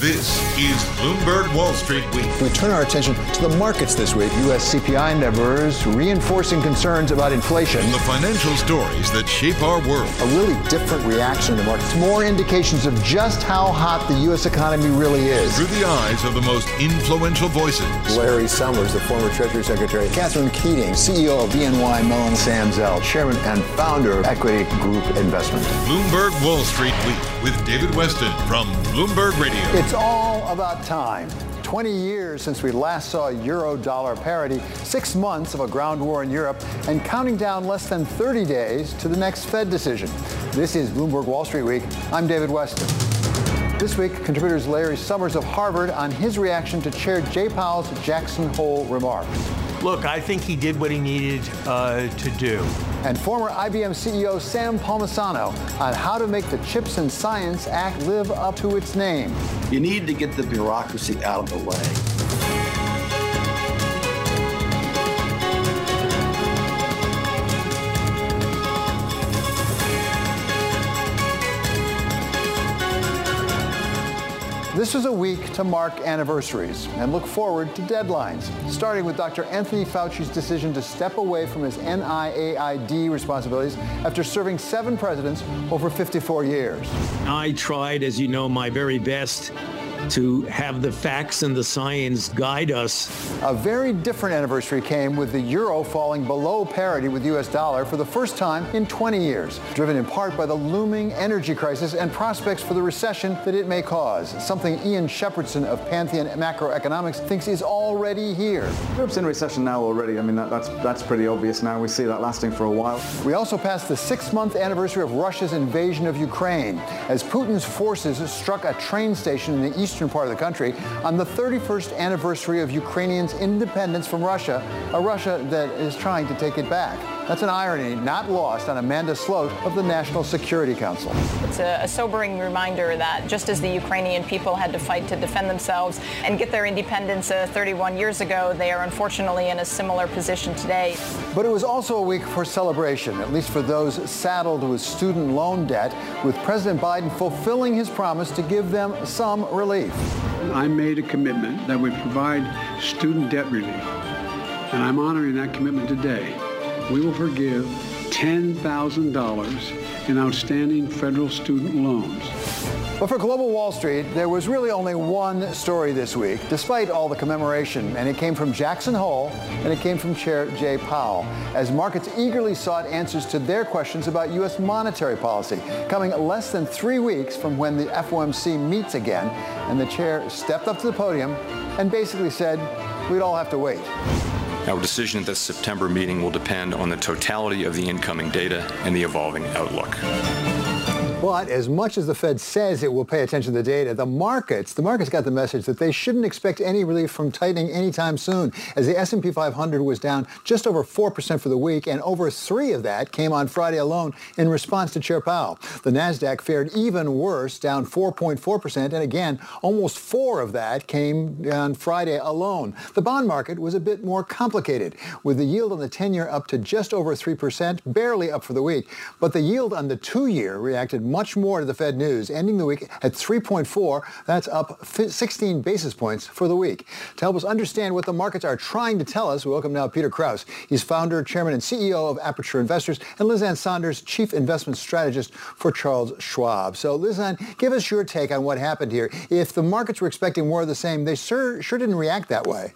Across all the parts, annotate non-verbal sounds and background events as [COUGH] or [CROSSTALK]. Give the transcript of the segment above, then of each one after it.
This is Bloomberg Wall Street Week. We turn our attention to the markets this week. U.S. CPI numbers reinforcing concerns about inflation. And the financial stories that shape our world. A really different reaction in the markets. More indications of just how hot the U.S. economy really is. Through the eyes of the most influential voices. Larry Summers, the former Treasury Secretary. Catherine Keating, CEO of BNY Mellon. Sam Zell, Chairman and founder of Equity Group Investment. Bloomberg Wall Street Week with David Westin from Bloomberg Radio. It's all about time. 20 years since we last saw euro dollar parity, six months of a ground war in Europe, and counting down less than 30 days to the next Fed decision. This is Bloomberg Wall Street Week. I'm David Westin. This week, contributors Larry Summers of Harvard on his reaction to Chair Jay Powell's Jackson Hole remarks. Look, I think he did what he needed uh, to do. And former IBM CEO Sam Palmisano on how to make the Chips and Science Act live up to its name. You need to get the bureaucracy out of the way. This is a week to mark anniversaries and look forward to deadlines, starting with Dr. Anthony Fauci's decision to step away from his NIAID responsibilities after serving seven presidents over 54 years. I tried, as you know, my very best to have the facts and the science guide us. A very different anniversary came with the euro falling below parity with the US dollar for the first time in 20 years, driven in part by the looming energy crisis and prospects for the recession that it may cause, something Ian Shepherdson of Pantheon Macroeconomics thinks is already here. Europe's in recession now already. I mean, that, that's, that's pretty obvious now. We see that lasting for a while. We also passed the six-month anniversary of Russia's invasion of Ukraine, as Putin's forces struck a train station in the eastern part of the country on the 31st anniversary of Ukrainians' independence from Russia, a Russia that is trying to take it back. That's an irony not lost on Amanda Sloat of the National Security Council. It's a, a, sobering reminder that just as the Ukrainian people had to fight to defend themselves and get their independence uh, 31 years ago, they are unfortunately in a similar position today. But it was also a week for celebration, at least for those saddled with student loan debt, with President Biden fulfilling his promise to give them some relief. I made a commitment that would provide student debt relief, and I'm honoring that commitment today we will forgive $10,000 in outstanding federal student loans. But for Global Wall Street, there was really only one story this week, despite all the commemoration, and it came from Jackson Hole and it came from Chair Jay Powell, as markets eagerly sought answers to their questions about U.S. monetary policy, coming less than three weeks from when the FOMC meets again, and the chair stepped up to the podium and basically said, we'd all have to wait. Our decision at this September meeting will depend on the totality of the incoming data and the evolving outlook. But as much as the Fed says it will pay attention to the data, the markets, the markets got the message that they shouldn't expect any relief from tightening anytime soon, as the S&P 500 was down just over 4% for the week, and over three of that came on Friday alone in response to Chair Powell. The Nasdaq fared even worse, down 4.4%, and again, almost four of that came on Friday alone. The bond market was a bit more complicated, with the yield on the 10-year up to just over 3%, barely up for the week, but the yield on the two-year reacted much more to the Fed news, ending the week at 3.4. That's up 16 basis points for the week. To help us understand what the markets are trying to tell us, we welcome now Peter Kraus. He's founder, chairman, and CEO of Aperture Investors, and Liz Ann Sonders, chief investment strategist for Charles Schwab. So, Liz Ann, give us your take on what happened here. If the markets were expecting more of the same, they sure, sure didn't react that way.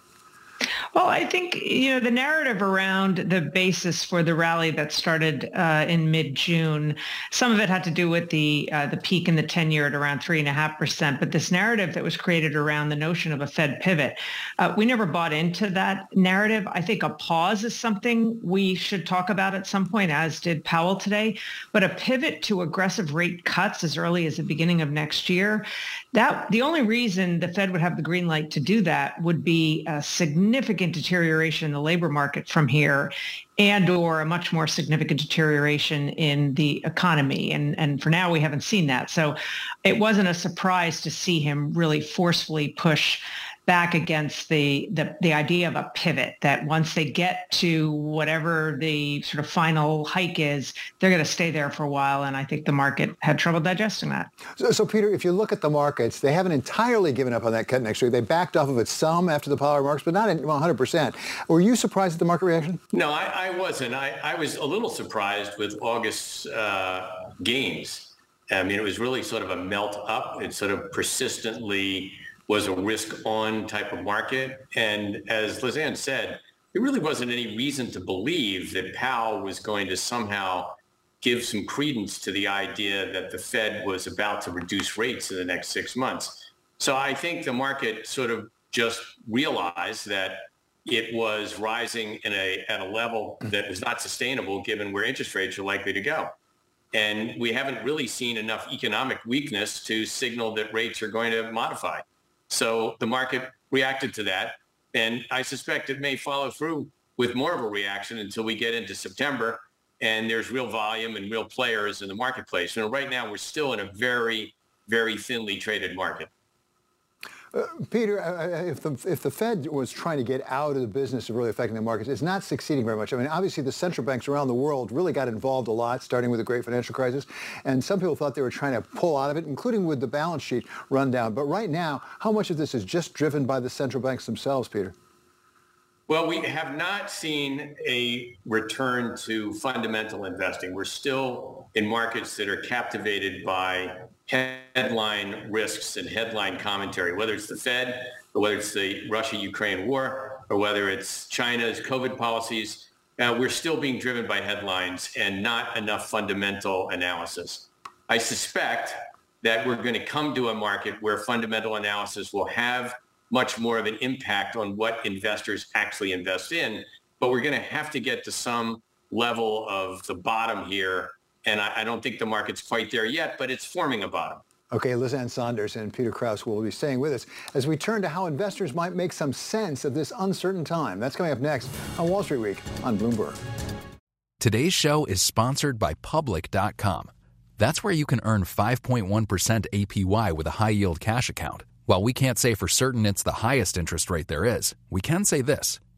Well, I think you know the narrative around the basis for the rally that started uh, in mid-June. Some of it had to do with the uh, the peak in the ten-year at around three and a half percent. But this narrative that was created around the notion of a Fed pivot, uh, we never bought into that narrative. I think a pause is something we should talk about at some point, as did Powell today. But a pivot to aggressive rate cuts as early as the beginning of next year, that the only reason the Fed would have the green light to do that would be a significant deterioration in the labor market from here and or a much more significant deterioration in the economy. And, and for now, we haven't seen that. So it wasn't a surprise to see him really forcefully push back against the, the the idea of a pivot that once they get to whatever the sort of final hike is, they're going to stay there for a while. And I think the market had trouble digesting that. So, so, Peter, if you look at the markets, they haven't entirely given up on that cut next week. They backed off of it some after the Powell remarks, but not 100%. Were you surprised at the market reaction? No, I, I wasn't. I, I, was a little surprised with August's uh, gains. I mean, it was really sort of a melt up. It sort of persistently was a risk on type of market. And as Liz Ann said, there really wasn't any reason to believe that Powell was going to somehow give some credence to the idea that the Fed was about to reduce rates in the next six months. So I think the market sort of just realized that it was rising in a, at a level that was not sustainable given where interest rates are likely to go. And we haven't really seen enough economic weakness to signal that rates are going to modify. So the market reacted to that. And I suspect it may follow through with more of a reaction until we get into September and there's real volume and real players in the marketplace. And right now we're still in a very, very thinly traded market. Uh, Peter, if the, if the Fed was trying to get out of the business of really affecting the markets, it's not succeeding very much. I mean, obviously the central banks around the world really got involved a lot, starting with the great financial crisis. And some people thought they were trying to pull out of it, including with the balance sheet rundown. But right now, how much of this is just driven by the central banks themselves, Peter? Well, we have not seen a return to fundamental investing. We're still in markets that are captivated by headline risks and headline commentary, whether it's the Fed or whether it's the Russia-Ukraine war or whether it's China's COVID policies. Uh, we're still being driven by headlines and not enough fundamental analysis. I suspect that we're going to come to a market where fundamental analysis will have much more of an impact on what investors actually invest in. But we're going to have to get to some level of the bottom here. And I, I don't think the market's quite there yet, but it's forming a bottom. Okay, Liz Ann Sonders and Peter Kraus will be staying with us as we turn to how investors might make some sense of this uncertain time. That's coming up next on Wall Street Week on Bloomberg. Today's show is sponsored by Public.com. That's where you can earn 5.1% APY with a high yield cash account. While we can't say for certain it's the highest interest rate there is, we can say this.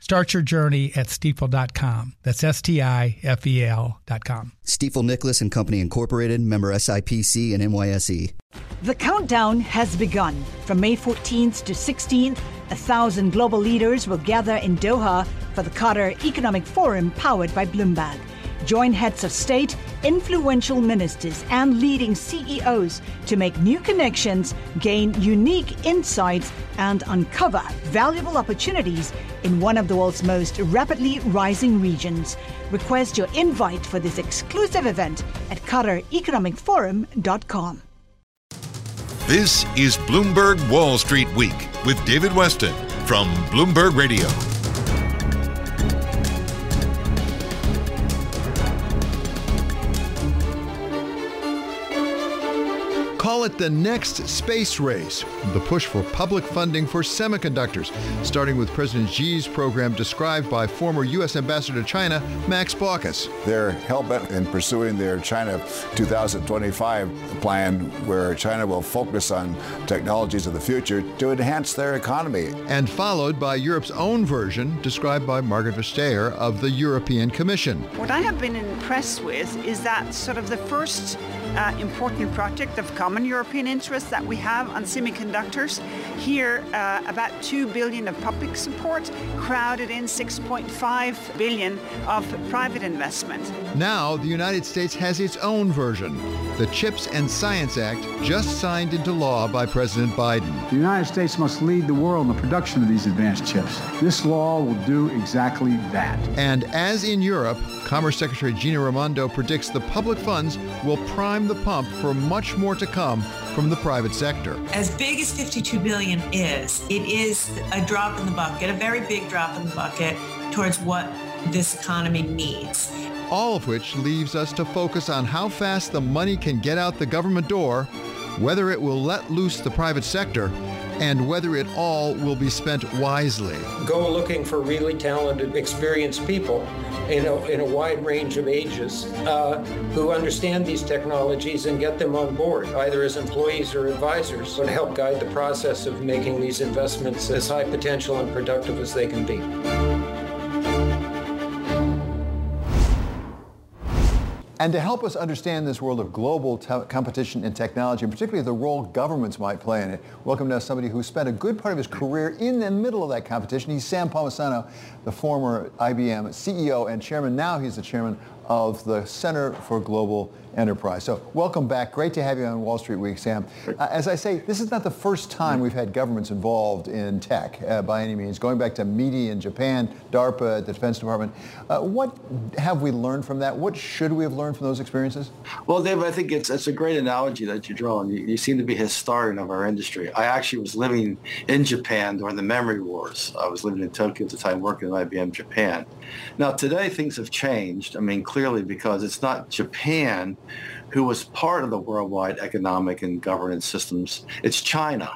Start your journey at stifel.com. That's S T I F E L.com. Stifel Nicolaus and Company Incorporated, member SIPC and NYSE. The countdown has begun. From May 14th to 16th, a thousand global leaders will gather in Doha for the Qatar Economic Forum powered by Bloomberg. Join heads of state, influential ministers, and leading CEOs to make new connections, gain unique insights, and uncover valuable opportunities in one of the world's most rapidly rising regions. Request your invite for this exclusive event at QatarEconomicForum.com. This is Bloomberg Wall Street Week with David Westin from Bloomberg Radio. It the next space race, the push for public funding for semiconductors, starting with President Xi's program described by former U.S. Ambassador to China, Max Baucus. They're hell bent in pursuing their China 2025 plan, where China will focus on technologies of the future to enhance their economy. And followed by Europe's own version, described by Margaret Vestager of the European Commission. What I have been impressed with is that sort of the first uh, important project of common European interest that we have on semiconductors. Here, uh, about 2 billion of public support, crowded in 6.5 billion of private investment. Now, the United States has its own version, the CHIPS and Science Act, just signed into law by President Biden. The United States must lead the world in the production of these advanced chips. This law will do exactly that. And as in Europe, Commerce Secretary Gina Raimondo predicts the public funds will prime the pump for much more to come from the private sector. As big as 52 billion is, it is a drop in the bucket, a very big drop in the bucket towards what this economy needs. All of which leaves us to focus on how fast the money can get out the government door, whether it will let loose the private sector, and whether it all will be spent wisely. Go looking for really talented, experienced people in a, in a wide range of ages uh, who understand these technologies and get them on board, either as employees or advisors, to help guide the process of making these investments as high potential and productive as they can be. And to help us understand this world of global competition in technology, and particularly the role governments might play in it, welcome now somebody who spent a good part of his career in the middle of that competition. He's Sam Palmisano, the former IBM CEO and chairman. Now he's the chairman of the Center for Global Enterprise. So welcome back. Great to have you on Wall Street Week, Sam. Uh, as I say, this is not the first time we've had governments involved in tech uh, by any means. Going back to METI in Japan, DARPA, the Defense Department. Uh, what have we learned from that? What should we have learned from those experiences? Well, David, I think it's, it's a great analogy that you draw, and you, you seem to be a historian of our industry. I actually was living in Japan during the memory wars. I was living in Tokyo at the time, working at IBM Japan. Now, today things have changed. I mean, clearly because it's not Japan who was part of the worldwide economic and governance systems. It's China.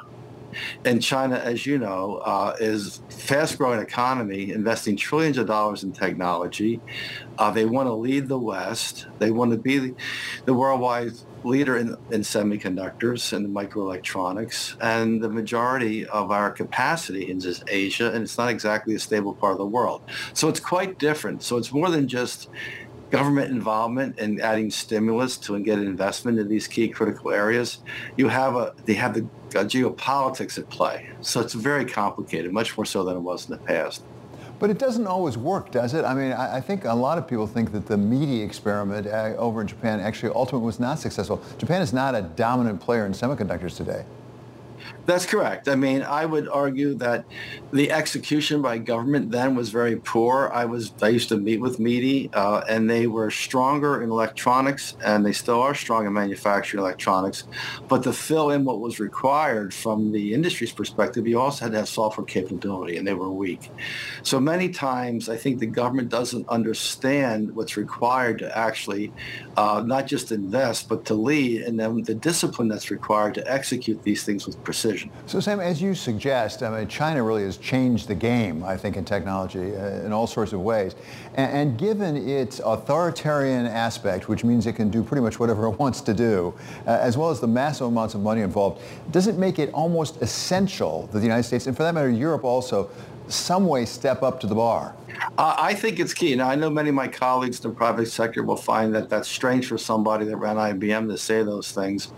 And China, as you know, uh, is fast-growing economy, investing trillions of dollars in technology. Uh, they want to lead the West. They want to be the, the worldwide leader in, in semiconductors and microelectronics. And the majority of our capacity is Asia, and it's not exactly a stable part of the world. So it's quite different. So it's more than just government involvement and adding stimulus to get investment in these key critical areas, you have a they have the geopolitics at play. So it's very complicated, much more so than it was in the past. But it doesn't always work, does it? I mean, I, I think a lot of people think that the METI experiment uh, over in Japan actually ultimately was not successful. Japan is not a dominant player in semiconductors today. That's correct. I mean, I would argue that the execution by government then was very poor. I was I used to meet with METI, uh, and they were stronger in electronics, and they still are strong in manufacturing electronics. But to fill in what was required from the industry's perspective, you also had to have software capability, and they were weak. So many times, I think the government doesn't understand what's required to actually uh, not just invest, but to lead, and then the discipline that's required to execute these things with precision. So Sam, as you suggest, I mean, China really has changed the game, I think, in technology uh, in all sorts of ways. And, and, given its authoritarian aspect, which means it can do pretty much whatever [LAUGHS] it wants to do, uh, as well as the massive amounts of money involved, does it make it almost essential that the United States, and for that matter, Europe also, some way step up to the bar? Uh, I think it's key. Now, I know many of my colleagues in the private sector will find that that's strange for somebody that ran IBM to say those things,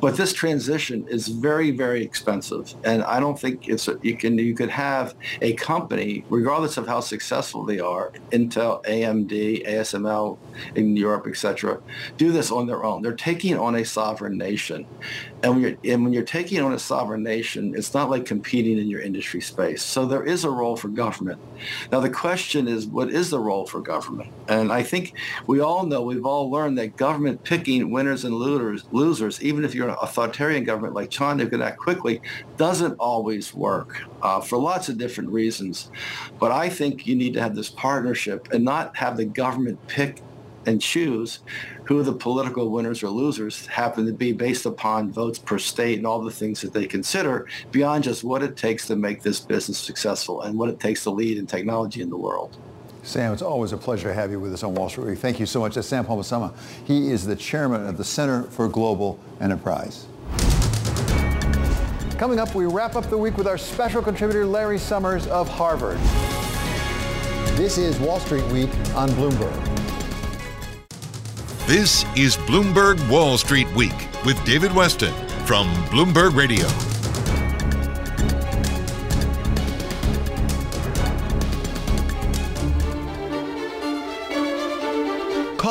but this transition is very, very expensive, and I don't think it's a, you can you could have a company, regardless of how successful they are, Intel, AMD, ASML in Europe, etc., do this on their own. They're taking on a sovereign nation, and when, you're, and when you're taking on a sovereign nation, it's not like competing in your industry space. So there is a role for government. Now the question is, what is the role for government? And I think we all know, we've all learned that government picking winners and losers, losers even if you're an authoritarian government like China who can act quickly, doesn't always work uh, for lots of different reasons. But I think you need to have this partnership and not have the government pick and choose who the political winners or losers happen to be based upon votes per state and all the things that they consider beyond just what it takes to make this business successful and what it takes to lead in technology in the world. Sam, it's always a pleasure to have you with us on Wall Street Week. Thank you so much. That's Sam Palmisano. He is the chairman of the Center for Global Enterprise. Coming up, we wrap up the week with our special contributor, Larry Summers of Harvard. This is Wall Street Week on Bloomberg. This is Bloomberg Wall Street Week with David Westin from Bloomberg Radio.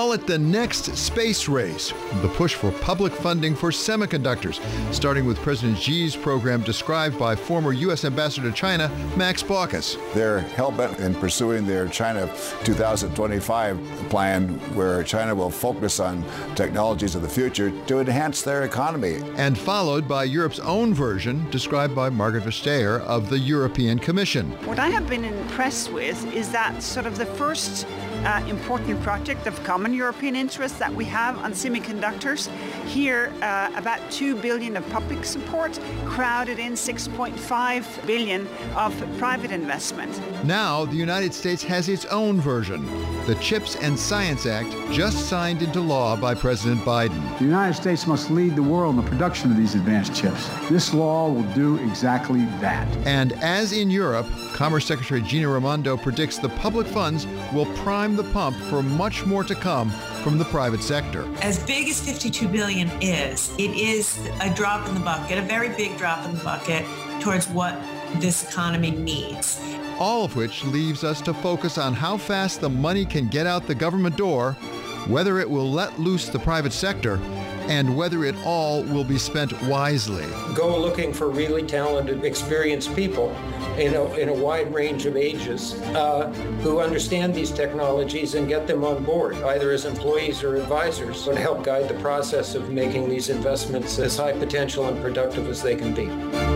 Call it the next space race, the push for public funding for semiconductors, starting with President Xi's program described by former U.S. Ambassador to China, Max Baucus. They're hell-bent in pursuing their China 2025 plan, where China will focus on technologies of the future to enhance their economy. And followed by Europe's own version, described by Margaret Vestager of the European Commission. What I have been impressed with is that sort of the first uh, important project of common European interest that we have on semiconductors. Here, uh, about 2 billion of public support, crowded in 6.5 billion of private investment. Now, the United States has its own version, the CHIPS and Science Act, just signed into law by President Biden. The United States must lead the world in the production of these advanced chips. This law will do exactly that. And as in Europe, Commerce Secretary Gina Raimondo predicts the public funds will prime the pump for much more to come from the private sector. As big as 52 billion is, it is a drop in the bucket, a very big drop in the bucket towards what this economy needs. All of which leaves us to focus on how fast the money can get out the government door, whether it will let loose the private sector, and whether it all will be spent wisely. Go looking for really talented, experienced people in a, in a wide range of ages uh, who understand these technologies and get them on board, either as employees or advisors, to help guide the process of making these investments as high potential and productive as they can be.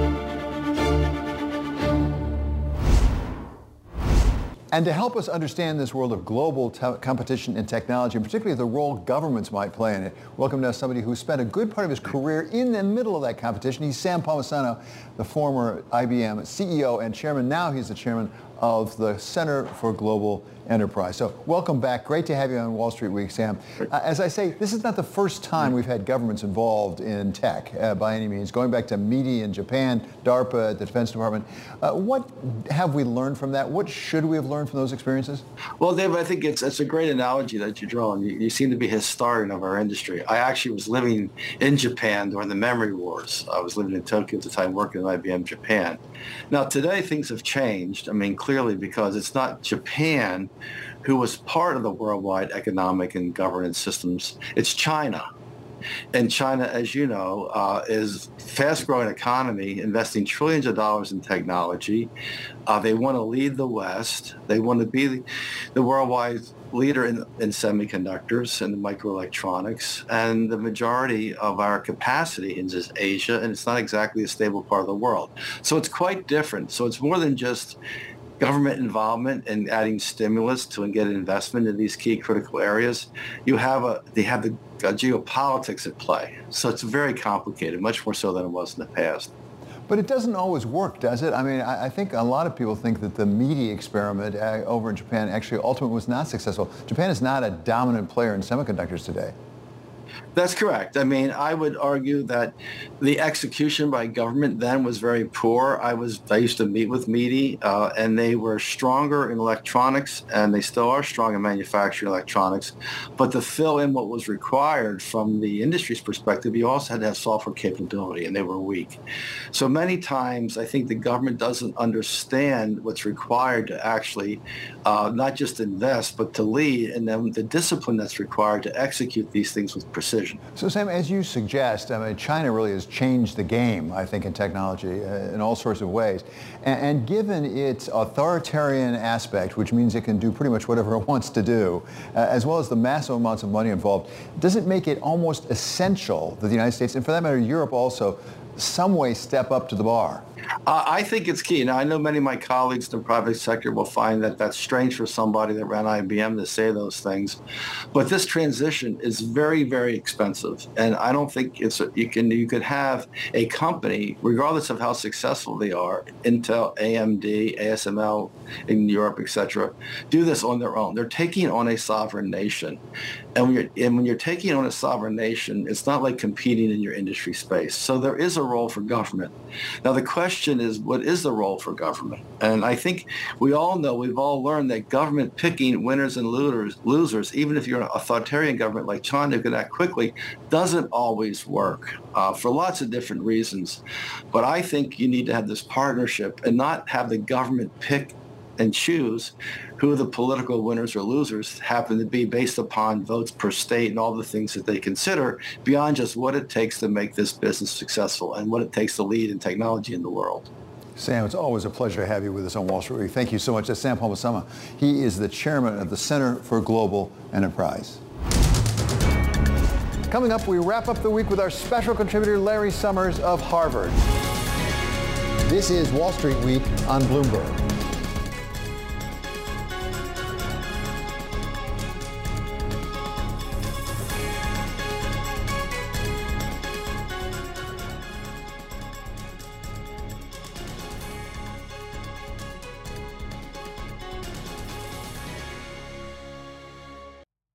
And to help us understand this world of global competition and technology, and particularly the role governments might play in it, welcome now somebody who spent a good part of his career in the middle of that competition. He's Sam Palmisano, the former IBM CEO and chairman. Now he's the chairman of the Center for Global Enterprise. So welcome back. Great to have you on Wall Street Week, Sam. Uh, as I say, this is not the first time we've had governments involved in tech uh, by any means. Going back to METI in Japan, DARPA, the Defense Department. Uh, what have we learned from that? What should we have learned from those experiences? Well, Dave, I think it's, it's a great analogy that you draw. You, you seem to be a historian of our industry. I actually was living in Japan during the memory wars. I was living in Tokyo at the time, working at IBM Japan. Now, today things have changed. I mean, clearly because it's not Japan who was part of the worldwide economic and governance systems. It's China. And China, as you know, uh, is fast-growing economy, investing trillions of dollars in technology. Uh, they want to lead the West. They want to be the, worldwide leader in, in semiconductors and microelectronics. And the majority of our capacity is Asia, and it's not exactly a stable part of the world. So it's quite different. So it's more than just government involvement and adding stimulus to get investment in these key critical areas, you have a they have the geopolitics at play. So it's very complicated, much more so than it was in the past. But it doesn't always work, does it? I mean, I, I think a lot of people think that the METI experiment uh, over in Japan actually ultimately was not successful. Japan is not a dominant player in semiconductors today. That's correct. I mean, I would argue that the execution by government then was very poor. I was I used to meet with METI, uh, and they were stronger in electronics, and they still are strong in manufacturing electronics. But to fill in what was required from the industry's perspective, you also had to have software capability, and they were weak. So many times, I think the government doesn't understand what's required to actually uh, not just invest, but to lead, and then the discipline that's required to execute these things with precision. So Sam, as you suggest, I mean, China really has changed the game, I think, in technology uh, in all sorts of ways. And, and, given its authoritarian aspect, which means it can do pretty much whatever [LAUGHS] it wants to do, uh, as well as the massive amounts of money involved, does it make it almost essential that the United States, and for that matter, Europe also, some way step up to the bar? I think it's key. Now, I know many of my colleagues in the private sector will find that that's strange for somebody that ran IBM to say those things, but this transition is very, very expensive, and I don't think it's a, you can you could have a company, regardless of how successful they are, Intel, AMD, ASML in Europe, etc., do this on their own. They're taking on a sovereign nation, and when, you're, and when you're taking on a sovereign nation, it's not like competing in your industry space. So there is a role for government. Now the question is, what is the role for government? And I think we all know, we've all learned that government picking winners and losers, losers even if you're an authoritarian government like China who can act quickly, doesn't always work uh, for lots of different reasons. But I think you need to have this partnership and not have the government pick and choose who the political winners or losers happen to be based upon votes per state and all the things that they consider beyond just what it takes to make this business successful and what it takes to lead in technology in the world. Sam, it's always a pleasure to have you with us on Wall Street Week. Thank you so much. That's Sam Palmisano. He is the chairman of the Center for Global Enterprise. Coming up, we wrap up the week with our special contributor, Larry Summers of Harvard. This is Wall Street Week on Bloomberg.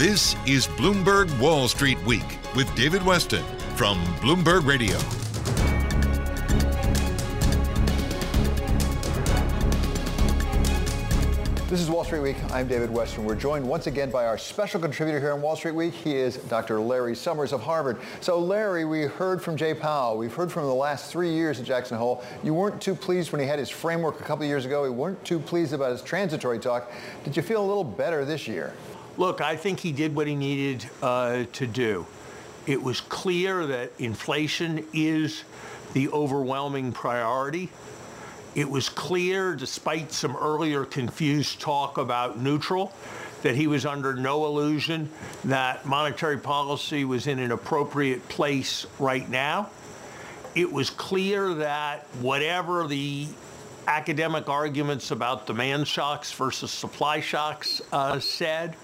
This is Bloomberg Wall Street Week with David Westin from Bloomberg Radio. This is Wall Street Week. I'm David Westin. We're joined once again by our special contributor here on Wall Street Week. He is Dr. Larry Summers of Harvard. So Larry, we heard from Jay Powell. We've heard from the last three years at Jackson Hole. You weren't too pleased when he had his framework a couple of years ago. You weren't too pleased about his transitory talk. Did you feel a little better this year? Look, I think he did what he needed uh, to do. It was clear that inflation is the overwhelming priority. It was clear, despite some earlier confused talk about neutral, that he was under no illusion that monetary policy was in an appropriate place right now. It was clear that whatever the academic arguments about demand shocks versus supply shocks uh, said,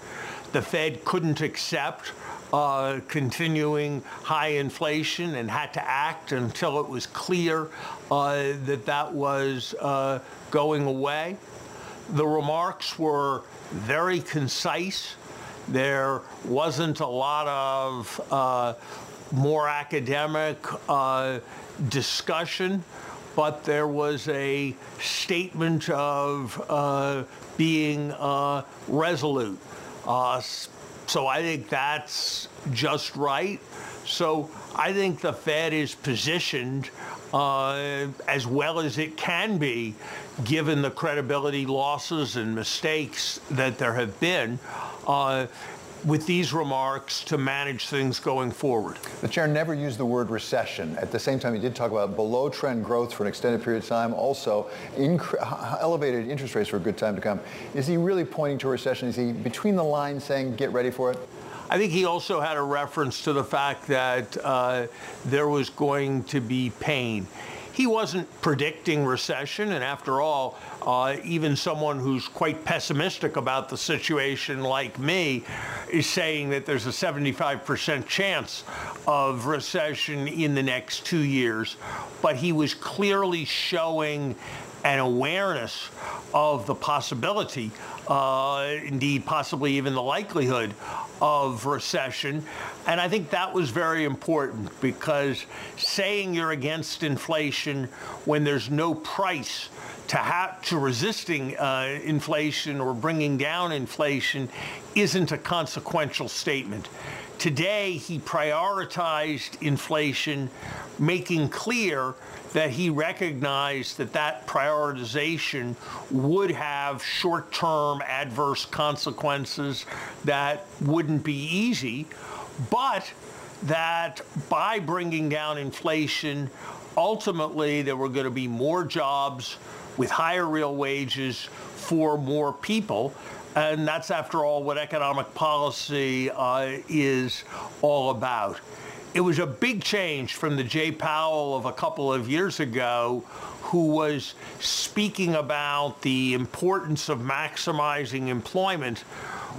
the Fed couldn't accept uh, continuing high inflation and had to act until it was clear uh, that that was uh, going away. The remarks were very concise. There wasn't a lot of uh, more academic uh, discussion, but there was a statement of uh, being resolute. So I think that's just right. So I think the Fed is positioned uh, as well as it can be, given the credibility losses and mistakes that there have been. With these remarks to manage things going forward. The chair never used the word recession. At the same time, he did talk about below trend growth for an extended period of time, also elevated interest rates for a good time to come. Is he really pointing to a recession? Is he between the lines saying get ready for it? I think he also had a reference to the fact that uh, there was going to be pain he wasn't predicting recession. And after all, uh, even someone who's quite pessimistic about the situation, like me, is saying that there's a 75% chance of recession in the next two years. But he was clearly showing an awareness of the possibility, uh, indeed, possibly even the likelihood of recession. And I think that was very important because saying you're against inflation when there's no price to, ha- to resisting uh, inflation or bringing down inflation isn't a consequential statement. Today, he prioritized inflation, making clear that he recognized that that prioritization would have short-term adverse consequences that wouldn't be easy, but that by bringing down inflation, ultimately there were going to be more jobs with higher real wages for more people. And that's, after all, what economic policy uh, is all about. It was a big change from the Jay Powell of a couple of years ago, who was speaking about the importance of maximizing employment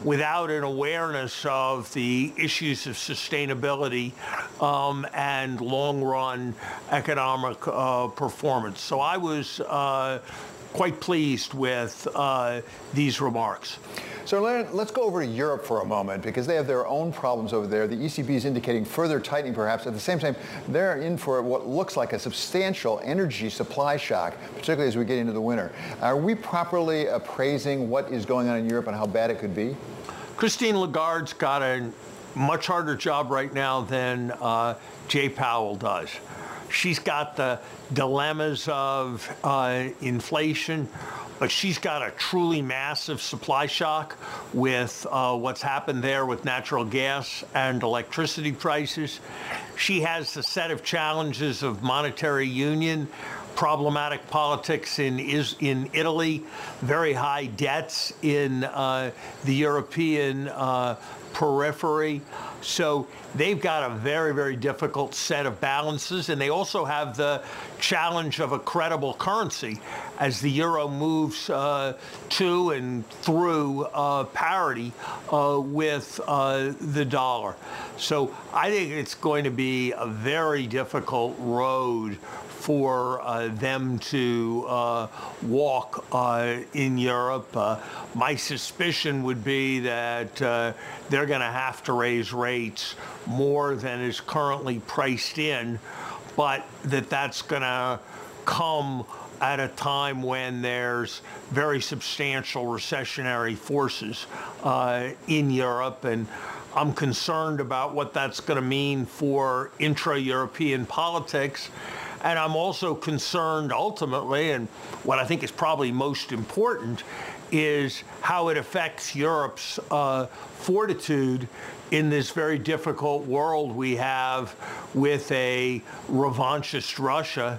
without an awareness of the issues of sustainability um, and long run economic uh, performance. So I was uh, quite pleased with uh, these remarks. So let's go over to Europe for a moment because they have their own problems over there. The ECB is indicating further tightening perhaps. At the same time, they're in for what looks like a substantial energy supply shock, particularly as we get into the winter. Are we properly appraising what is going on in Europe and how bad it could be? Christine Lagarde's got a much harder job right now than uh, Jay Powell does. She's got the dilemmas of uh, inflation, but she's got a truly massive supply shock with uh, what's happened there with natural gas and electricity prices. She has a set of challenges of monetary union, problematic politics in is in Italy, very high debts in uh, the European uh, periphery. So they've got a very, very difficult set of balances. And they also have the challenge of a credible currency as the euro moves uh, to and through uh, parity uh, with uh, the dollar. So I think it's going to be a very difficult road for uh, them to uh, walk uh, in Europe. Uh, my suspicion would be that uh, they're going to have to raise rates more than is currently priced in, but that that's going to come at a time when there's very substantial recessionary forces uh, in Europe. And I'm concerned about what that's going to mean for intra-European politics. And I'm also concerned ultimately, and what I think is probably most important, is how it affects Europe's uh, fortitude in this very difficult world we have with a revanchist Russia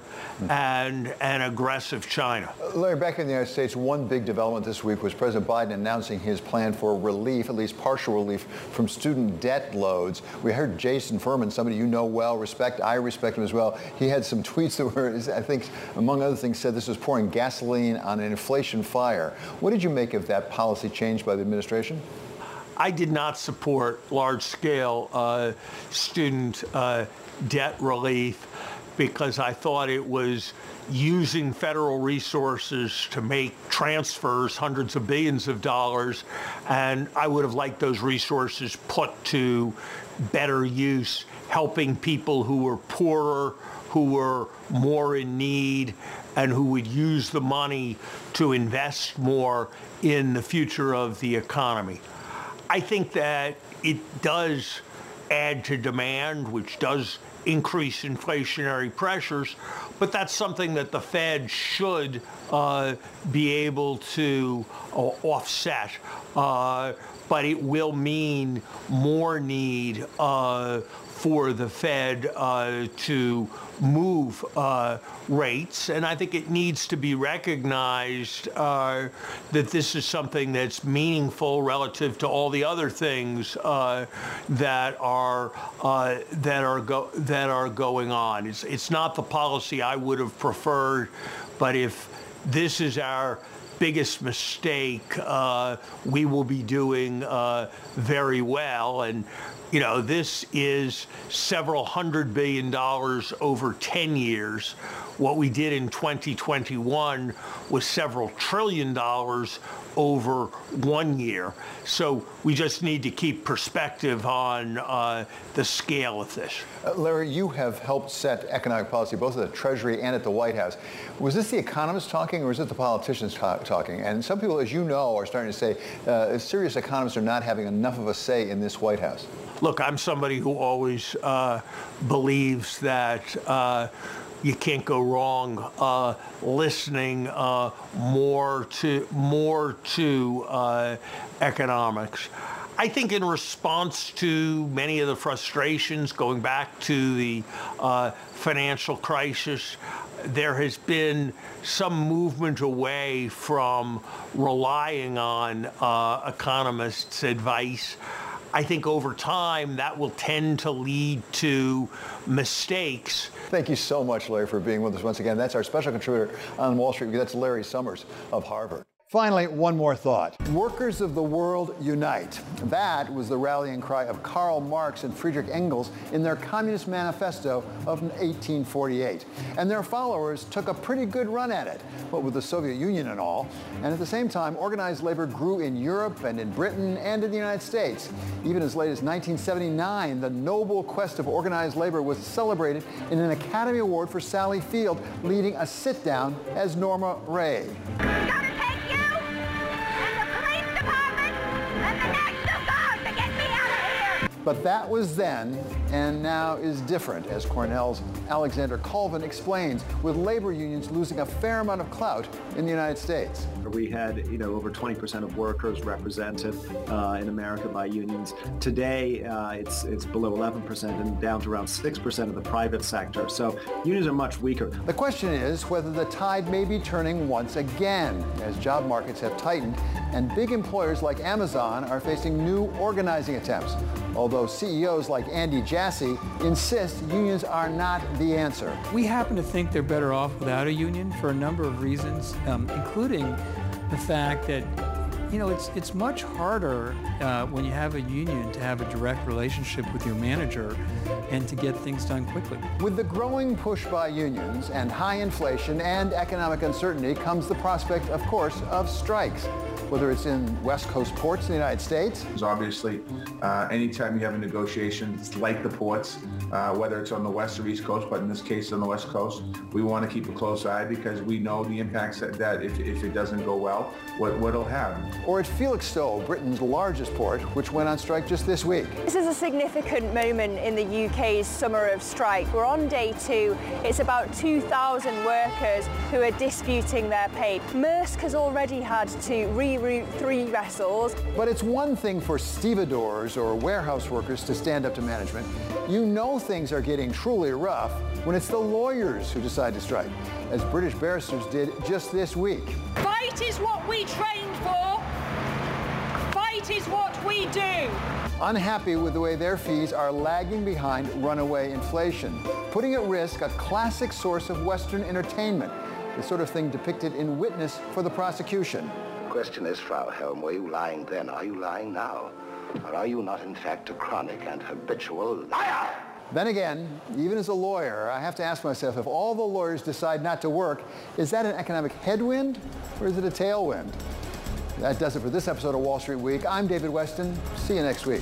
and an aggressive China. Larry, back in the United States, one big development this week was President Biden announcing his plan for relief, at least partial relief, from student debt loads. We heard Jason Furman, somebody you know well, respect, I respect him as well. He had some tweets that were, I think, among other things, said this was pouring gasoline on an inflation fire. What did you make of that policy change by the administration? I did not support large-scale uh, student uh, debt relief because I thought it was using federal resources to make transfers, hundreds of billions of dollars, and I would have liked those resources put to better use, helping people who were poorer, who were more in need, and who would use the money to invest more in the future of the economy. I think that it does add to demand, which does increase inflationary pressures, but that's something that the Fed should uh, be able to uh, offset. Uh, but it will mean more need uh, for the Fed uh, to move uh, rates. And I think it needs to be recognized uh, that this is something that's meaningful relative to all the other things uh, that are uh, that are go- that are going on. It's it's not the policy I would have preferred, but if this is our biggest mistake, uh, we will be doing uh, very well. And you know, this is several hundred billion dollars over 10 years. What we did in 2021 was several trillion dollars over one year. So we just need to keep perspective on uh, the scale of this. Uh, Larry, you have helped set economic policy both at the Treasury and at the White House. Was this the economists talking or is it the politicians ta- talking? And some people, as you know, are starting to say uh, serious economists are not having enough of a say in this White House. Look, I'm somebody who always uh, believes that uh, you can't go wrong uh, listening uh, more to more to uh, economics. I think in response to many of the frustrations going back to the uh, financial crisis, there has been some movement away from relying on uh, economists' advice. I think over time that will tend to lead to mistakes. Thank you so much, Larry, for being with us once again. That's our special contributor on Wall Street. That's Larry Summers of Harvard. Finally, one more thought. Workers of the world unite. That was the rallying cry of Karl Marx and Friedrich Engels in their Communist Manifesto of 1848. And their followers took a pretty good run at it, what with the Soviet Union and all. And at the same time, organized labor grew in Europe and in Britain and in the United States. Even as late as 1979, the noble quest of organized labor was celebrated in an Academy Award for Sally Field, leading a sit-down as Norma Rae. But that was then and now is different, as Cornell's Alexander Colvin explains, with labor unions losing a fair amount of clout in the United States. We had, you know, over 20% of workers represented uh, in America by unions. Today, uh, it's it's below 11% and down to around 6% of the private sector. So unions are much weaker. The question is whether the tide may be turning once again as job markets have tightened and big employers like Amazon are facing new organizing attempts. Although CEOs like Andy Jassy insist unions are not the answer. We happen to think they're better off without a union for a number of reasons, um, including the fact that you know, it's it's much harder uh, when you have a union to have a direct relationship with your manager and to get things done quickly. With the growing push by unions and high inflation and economic uncertainty comes the prospect, of course, of strikes whether it's in West Coast ports in the United States. Obviously, uh, anytime you have a negotiation, it's like the ports, uh, whether it's on the West or East Coast, but in this case on the West Coast, we want to keep a close eye because we know the impacts that, that if, if it doesn't go well, what, what it'll happen. Or at Felixstowe, Britain's largest port, which went on strike just this week. This is a significant moment in the UK's summer of strike. We're on day two. It's about 2,000 workers who are disputing their pay. Maersk has already had to re reroute three vessels. But it's one thing for stevedores or warehouse workers to stand up to management. You know things are getting truly rough when it's the lawyers who decide to strike, as British barristers did just this week. Fight is what we trained for. Fight is what we do. Unhappy with the way their fees are lagging behind runaway inflation, putting at risk a classic source of Western entertainment, the sort of thing depicted in Witness for the prosecution question is, Frau Helm, were you lying then? Are you lying now? Or are you not, in fact, a chronic and habitual liar? Then again, even as a lawyer, I have to ask myself, if all the lawyers decide not to work, is that an economic headwind or is it a tailwind? That does it for this episode of Wall Street Week. I'm David Westin. See you next week.